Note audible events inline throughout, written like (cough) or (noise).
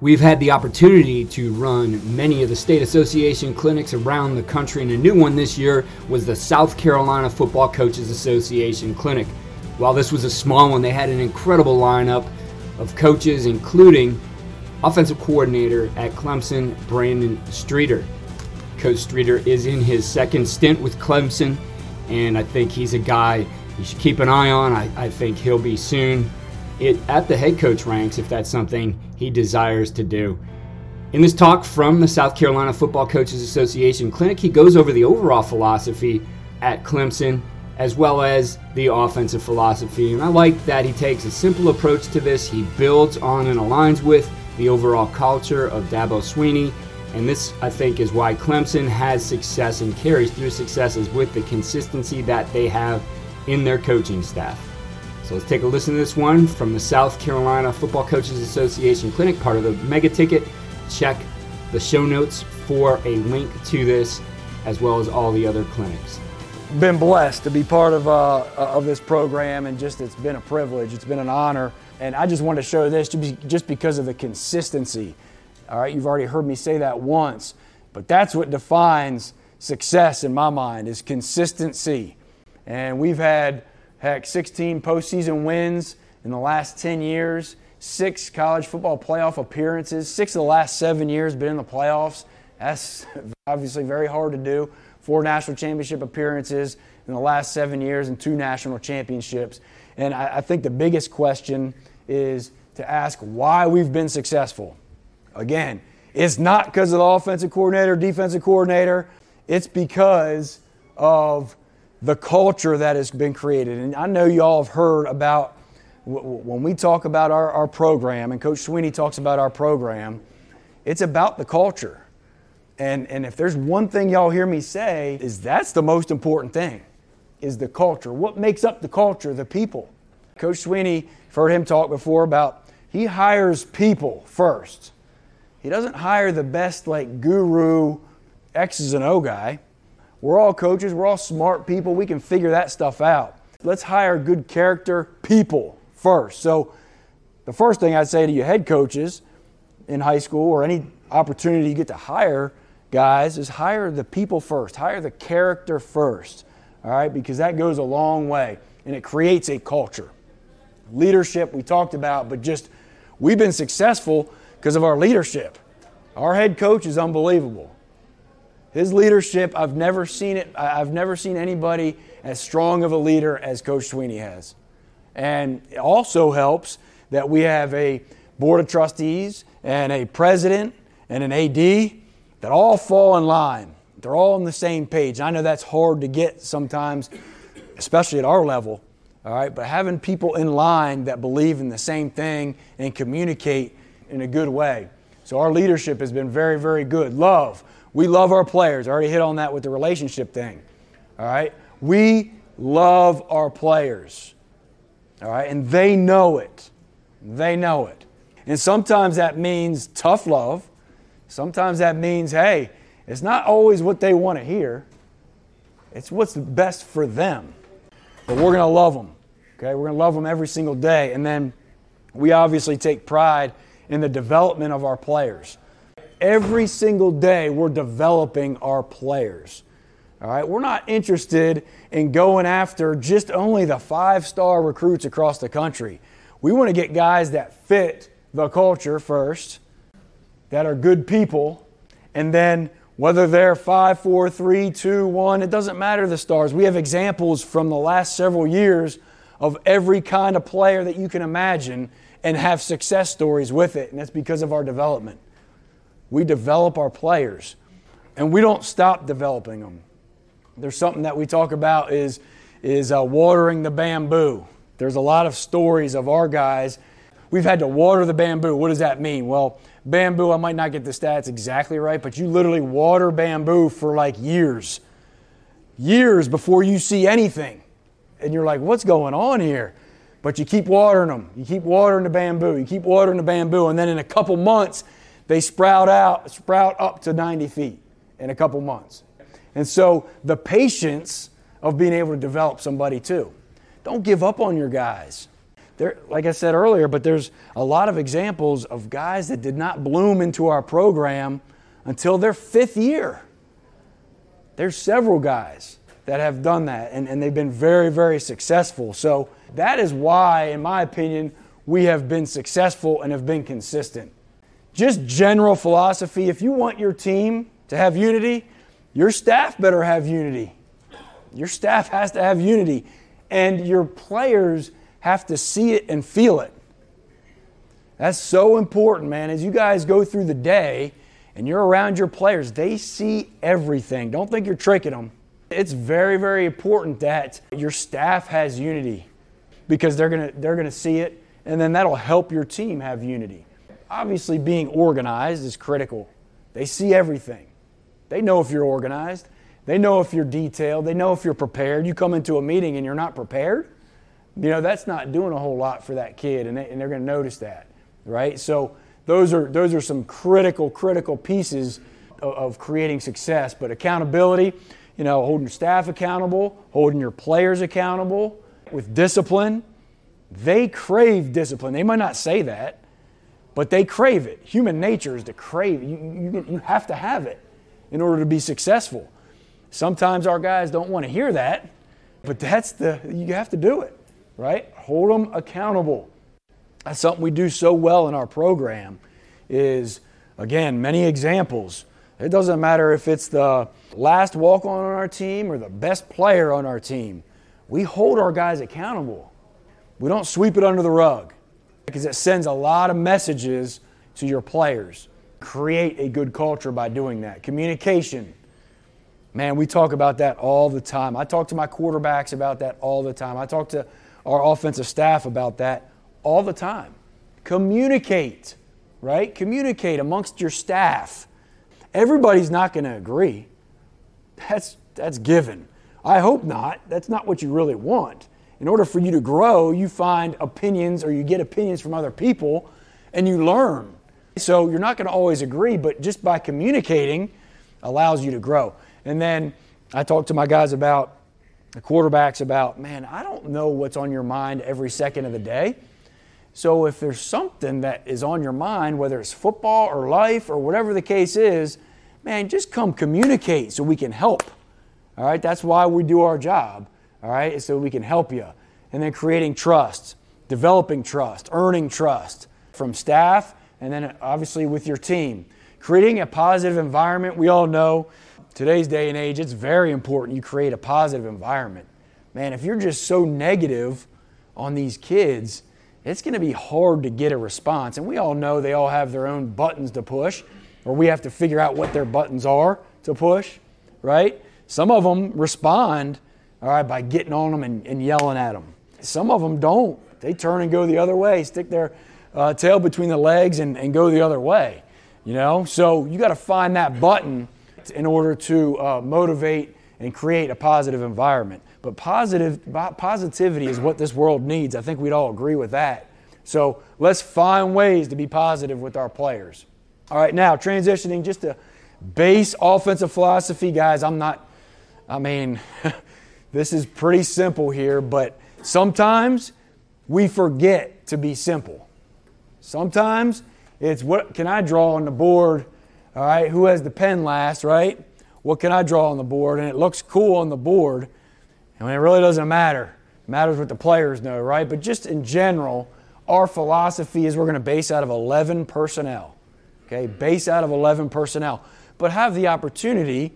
We've had the opportunity to run many of the state association clinics around the country, and a new one this year was the South Carolina Football Coaches Association Clinic. While this was a small one, they had an incredible lineup of coaches, including offensive coordinator at Clemson, Brandon Streeter. Coach Streeter is in his second stint with Clemson, and I think he's a guy you should keep an eye on. I, I think he'll be soon it, at the head coach ranks if that's something he desires to do. In this talk from the South Carolina Football Coaches Association Clinic, he goes over the overall philosophy at Clemson as well as the offensive philosophy. And I like that he takes a simple approach to this. He builds on and aligns with the overall culture of Dabo Swinney. And this, I think, is why Clemson has success and carries through successes with the consistency that they have in their coaching staff. So let's take a listen to this one from the South Carolina Football Coaches Association Clinic, part of the Mega Ticket. Check the show notes for a link to this, as well as all the other clinics. Been blessed to be part of uh, of this program, and just it's been a privilege. It's been an honor, and I just wanted to show this just because of the consistency. All right, you've already heard me say that once, but that's what defines success in my mind is consistency. And we've had Heck, 16 postseason wins in the last 10 years, six college football playoff appearances, six of the last seven years been in the playoffs. That's (laughs) obviously very hard to do. Four national championship appearances in the last seven years and two national championships. And I, I think the biggest question is to ask why we've been successful. Again, it's not because of the offensive coordinator, defensive coordinator. It's because of the culture that has been created. And I know y'all have heard about when we talk about our, our program, and Coach Swinney talks about our program, it's about the culture. And, and if there's one thing y'all hear me say, is that's the most important thing, is the culture. What makes up the culture? The people. Coach Swinney, you've heard him talk before about he hires people first. He doesn't hire the best like guru X's and O guy. We're all coaches, we're all smart people, we can figure that stuff out. Let's hire good character people first. So, the first thing I'd say to you head coaches in high school or any opportunity you get to hire guys is hire the people first, hire the character first, all right, because that goes a long way and it creates a culture. Leadership, we talked about, but just we've been successful because of our leadership. Our head coach is unbelievable. His leadership, I've never seen it, I've never seen anybody as strong of a leader as Coach Swinney has. And it also helps that we have a board of trustees and a president and an AD that all fall in line. They're all on the same page. I know that's hard to get sometimes, especially at our level. All right, but having people in line that believe in the same thing and communicate in a good way. So our leadership has been very, very good. Love, we love our players. I already hit on that with the relationship thing. All right? We love our players. All right? And they know it. They know it. And sometimes that means tough love. Sometimes that means, hey, it's not always what they want to hear, it's what's best for them. But we're going to love them. Okay? We're going to love them every single day. And then we obviously take pride in the development of our players every single day we're developing our players. All right, we're not interested in going after just only the five star recruits across the country. We want to get guys that fit the culture first, that are good people, and then whether they're five, four, three, two, one, it doesn't matter the stars. We have examples from the last several years of every kind of player that you can imagine and have success stories with it, and that's because of our development. We develop our players, and we don't stop developing them. There's something that we talk about is, is uh, watering the bamboo. There's a lot of stories of our guys. We've had to water the bamboo. What does that mean? Well, bamboo, I might not get the stats exactly right, but you literally water bamboo for like years. Years before you see anything. And you're like, what's going on here? But you keep watering them. You keep watering the bamboo. You keep watering the bamboo. And then in a couple months, they sprout out, sprout up to 90 feet in a couple months. And so the patience of being able to develop somebody too. Don't give up on your guys. There, like I said earlier, but there's a lot of examples of guys that did not bloom into our program until their fifth year. There's several guys that have done that, and, and they've been very, very successful. So that is why, in my opinion, we have been successful and have been consistent. Just general philosophy if you want your team to have unity, your staff better have unity. Your staff has to have unity, and your players have to see it and feel it. That's so important, man. As you guys go through the day and you're around your players, they see everything. Don't think you're tricking them. It's very, very important that your staff has unity because they're going to they're going to see it and then that'll help your team have unity. Obviously being organized is critical. They see everything. They know if you're organized. They know if you're detailed. They know if you're prepared. You come into a meeting and you're not prepared, you know, that's not doing a whole lot for that kid, and, they, and they're going to notice that, right? So those are, those are some critical, critical pieces of, of creating success. But accountability, you know, holding staff accountable, holding your players accountable with discipline. They crave discipline. They might not say that, but they crave it. Human nature is to crave. You, you, you have to have it in order to be successful. Sometimes our guys don't want to hear that, but that's the, you have to do it, right? Hold them accountable. That's something we do so well in our program is, again, many examples. It doesn't matter if it's the last walk on on our team or the best player on our team. We hold our guys accountable. We don't sweep it under the rug because it sends a lot of messages to your players. Create a good culture by doing that. Communication. Man, we talk about that all the time. I talk to my quarterbacks about that all the time. I talk to our offensive staff about that all the time. Communicate, right? Communicate amongst your staff. Everybody's not going to agree. That's, that's given. I hope not. That's not what you really want. In order for you to grow, you find opinions or you get opinions from other people and you learn. So you're not going to always agree, but just by communicating allows you to grow. And then I talk to my guys about the quarterbacks about, man, I don't know what's on your mind every second of the day. So if there's something that is on your mind, whether it's football or life or whatever the case is, man, just come communicate so we can help. All right, that's why we do our job. All right, so we can help you. And then creating trust, developing trust, earning trust from staff, and then obviously with your team. Creating a positive environment, we all know today's day and age, it's very important you create a positive environment. Man, if you're just so negative on these kids, it's going to be hard to get a response. And we all know they all have their own buttons to push, or we have to figure out what their buttons are to push, right? Some of them respond, all right, by getting on them and, and yelling at them. Some of them don't. They turn and go the other way, stick their uh, tail between the legs and, and go the other way. You know, so you got to find that button in order to uh, motivate and create a positive environment. But positive positivity is what this world needs. I think we'd all agree with that. So let's find ways to be positive with our players. All right, now transitioning just to base offensive philosophy, guys. I'm not I mean, (laughs) this is pretty simple here, but sometimes we forget to be simple. Sometimes it's what can I draw on the board? All right, who has the pen last, right? What can I draw on the board? And it looks cool on the board. And it really doesn't matter. It matters what the players know, right? But just in general, our philosophy is we're going to base out of 11 personnel. Okay, base out of 11 personnel. But have the opportunity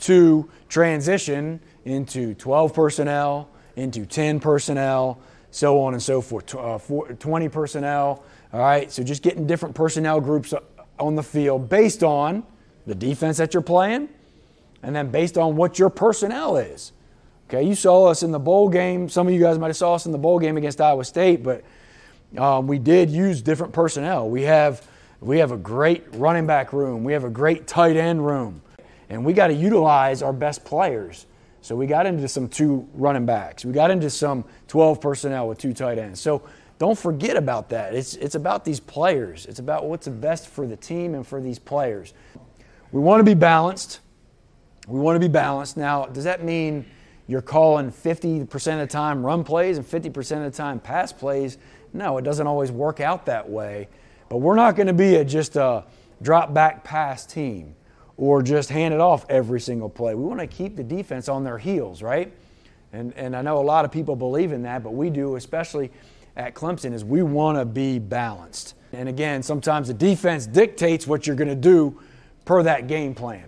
to transition into 12 personnel, into 10 personnel, so on and so forth. Uh, 20 personnel. All right, so just getting different personnel groups on the field based on the defense that you're playing and then based on what your personnel is. Okay, you saw us in the bowl game. Some of you guys might have saw us in the bowl game against Iowa State, but um, we did use different personnel. We have we have a great running back room. We have a great tight end room, and we got to utilize our best players. So we got into some two running backs. We got into some 12 personnel with two tight ends. So don't forget about that. It's it's about these players. It's about what's best for the team and for these players. We want to be balanced. We want to be balanced. Now, does that mean you're calling 50% of the time run plays and 50% of the time pass plays. No, it doesn't always work out that way. But we're not going to be a, just a drop back pass team or just hand it off every single play. We want to keep the defense on their heels, right? And, and I know a lot of people believe in that, but we do, especially at Clemson, is we want to be balanced. And again, sometimes the defense dictates what you're going to do per that game plan.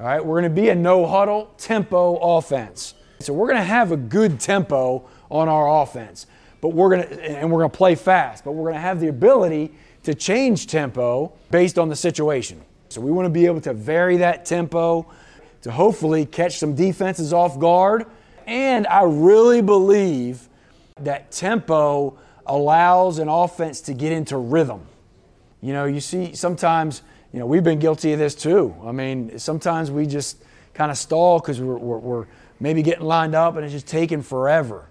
All right, we're going to be a no huddle tempo offense. So we're going to have a good tempo on our offense, but we're going to and we're going to play fast, but we're going to have the ability to change tempo based on the situation. So we want to be able to vary that tempo to hopefully catch some defenses off guard. And I really believe that tempo allows an offense to get into rhythm. You know, you see sometimes, you know, we've been guilty of this too. I mean, sometimes we just kind of stall because we're, we're, we're maybe getting lined up and it's just taking forever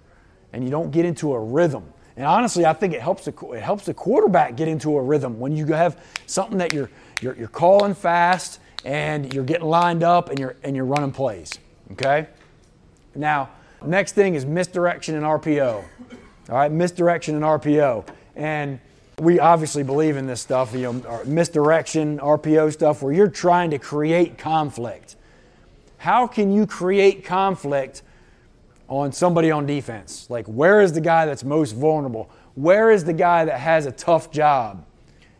and you don't get into a rhythm. And honestly, I think it helps the, it helps the quarterback get into a rhythm when you have something that you're, you're, you're calling fast and you're getting lined up and you're, and you're running plays. Okay? Now, next thing is misdirection and RPO. All right, misdirection and RPO. And we obviously believe in this stuff, you know, misdirection, RPO stuff, where you're trying to create conflict. How can you create conflict on somebody on defense? Like, where is the guy that's most vulnerable? Where is the guy that has a tough job?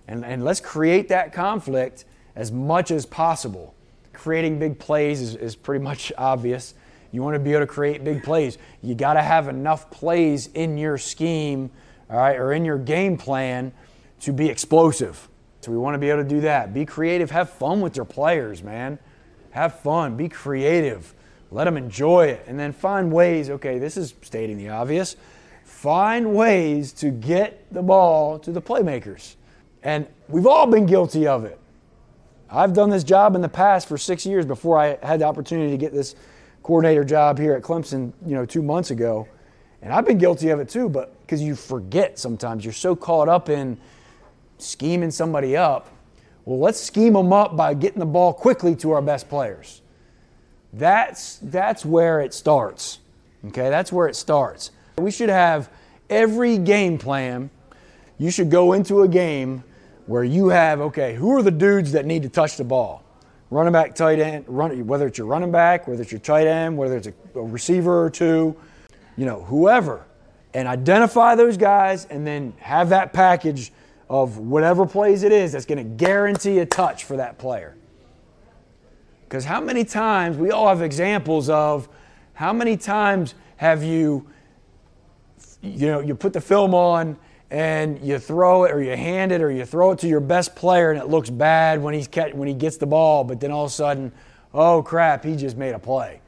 And, and let's create that conflict as much as possible. Creating big plays is, is pretty much (laughs) obvious. You want to be able to create big plays. You got to have enough plays in your scheme, all right, or in your game plan to be explosive. So we want to be able to do that. Be creative, have fun with your players, man. Have fun, be creative, let them enjoy it, and then find ways. Okay, this is stating the obvious. Find ways to get the ball to the playmakers. And we've all been guilty of it. I've done this job in the past for six years before I had the opportunity to get this coordinator job here at Clemson, you know, two months ago. And I've been guilty of it too, but because you forget sometimes. You're so caught up in scheming somebody up well, let's scheme them up by getting the ball quickly to our best players. That's, that's where it starts. Okay, that's where it starts. We should have every game plan. You should go into a game where you have, okay, who are the dudes that need to touch the ball? Running back, tight end, run, whether it's your running back, whether it's your tight end, whether it's a, a receiver or two, you know, whoever. And identify those guys and then have that package of whatever plays it is that's going to guarantee a touch for that player. Because how many times, we all have examples of how many times have you, you know, you put the film on and you throw it or you hand it or you throw it to your best player and it looks bad when, he's when he gets the ball, but then all of a sudden, oh crap, he just made a play.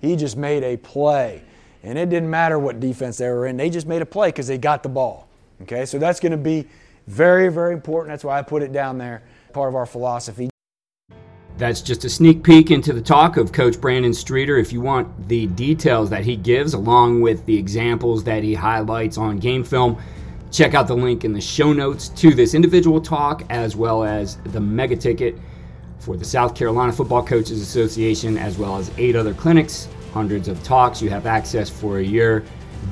He just made a play. And it didn't matter what defense they were in, they just made a play because they got the ball. Okay, so that's going to be very, very important. That's why I put it down there, part of our philosophy. That's just a sneak peek into the talk of Coach Brandon Streeter. If you want the details that he gives, along with the examples that he highlights on game film, check out the link in the show notes to this individual talk, as well as the mega ticket for the South Carolina Football Coaches Association, as well as eight other clinics, hundreds of talks you have access for a year.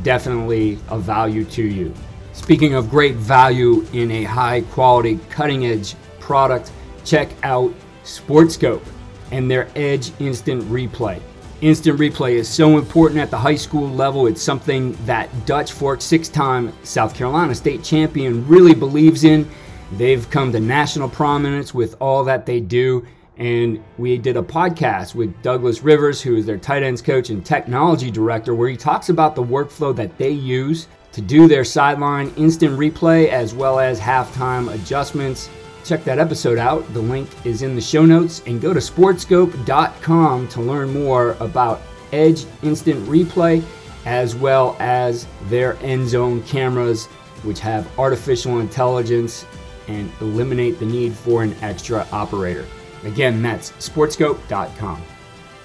Definitely a value to you. Speaking of great value in a high quality, cutting edge product, check out Sportscope and their Edge Instant Replay. Instant replay is so important at the high school level. It's something that Dutch Fork, six time South Carolina state champion, really believes in. They've come to national prominence with all that they do. And we did a podcast with Douglas Rivers, who is their tight ends coach and technology director, where he talks about the workflow that they use to do their sideline instant replay as well as halftime adjustments. Check that episode out. The link is in the show notes. And go to sportscope.com to learn more about Edge Instant Replay as well as their end zone cameras, which have artificial intelligence and eliminate the need for an extra operator. Again, that's sportscope.com.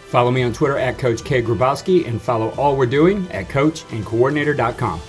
Follow me on Twitter at Coach K. Grabowski and follow all we're doing at coachandcoordinator.com.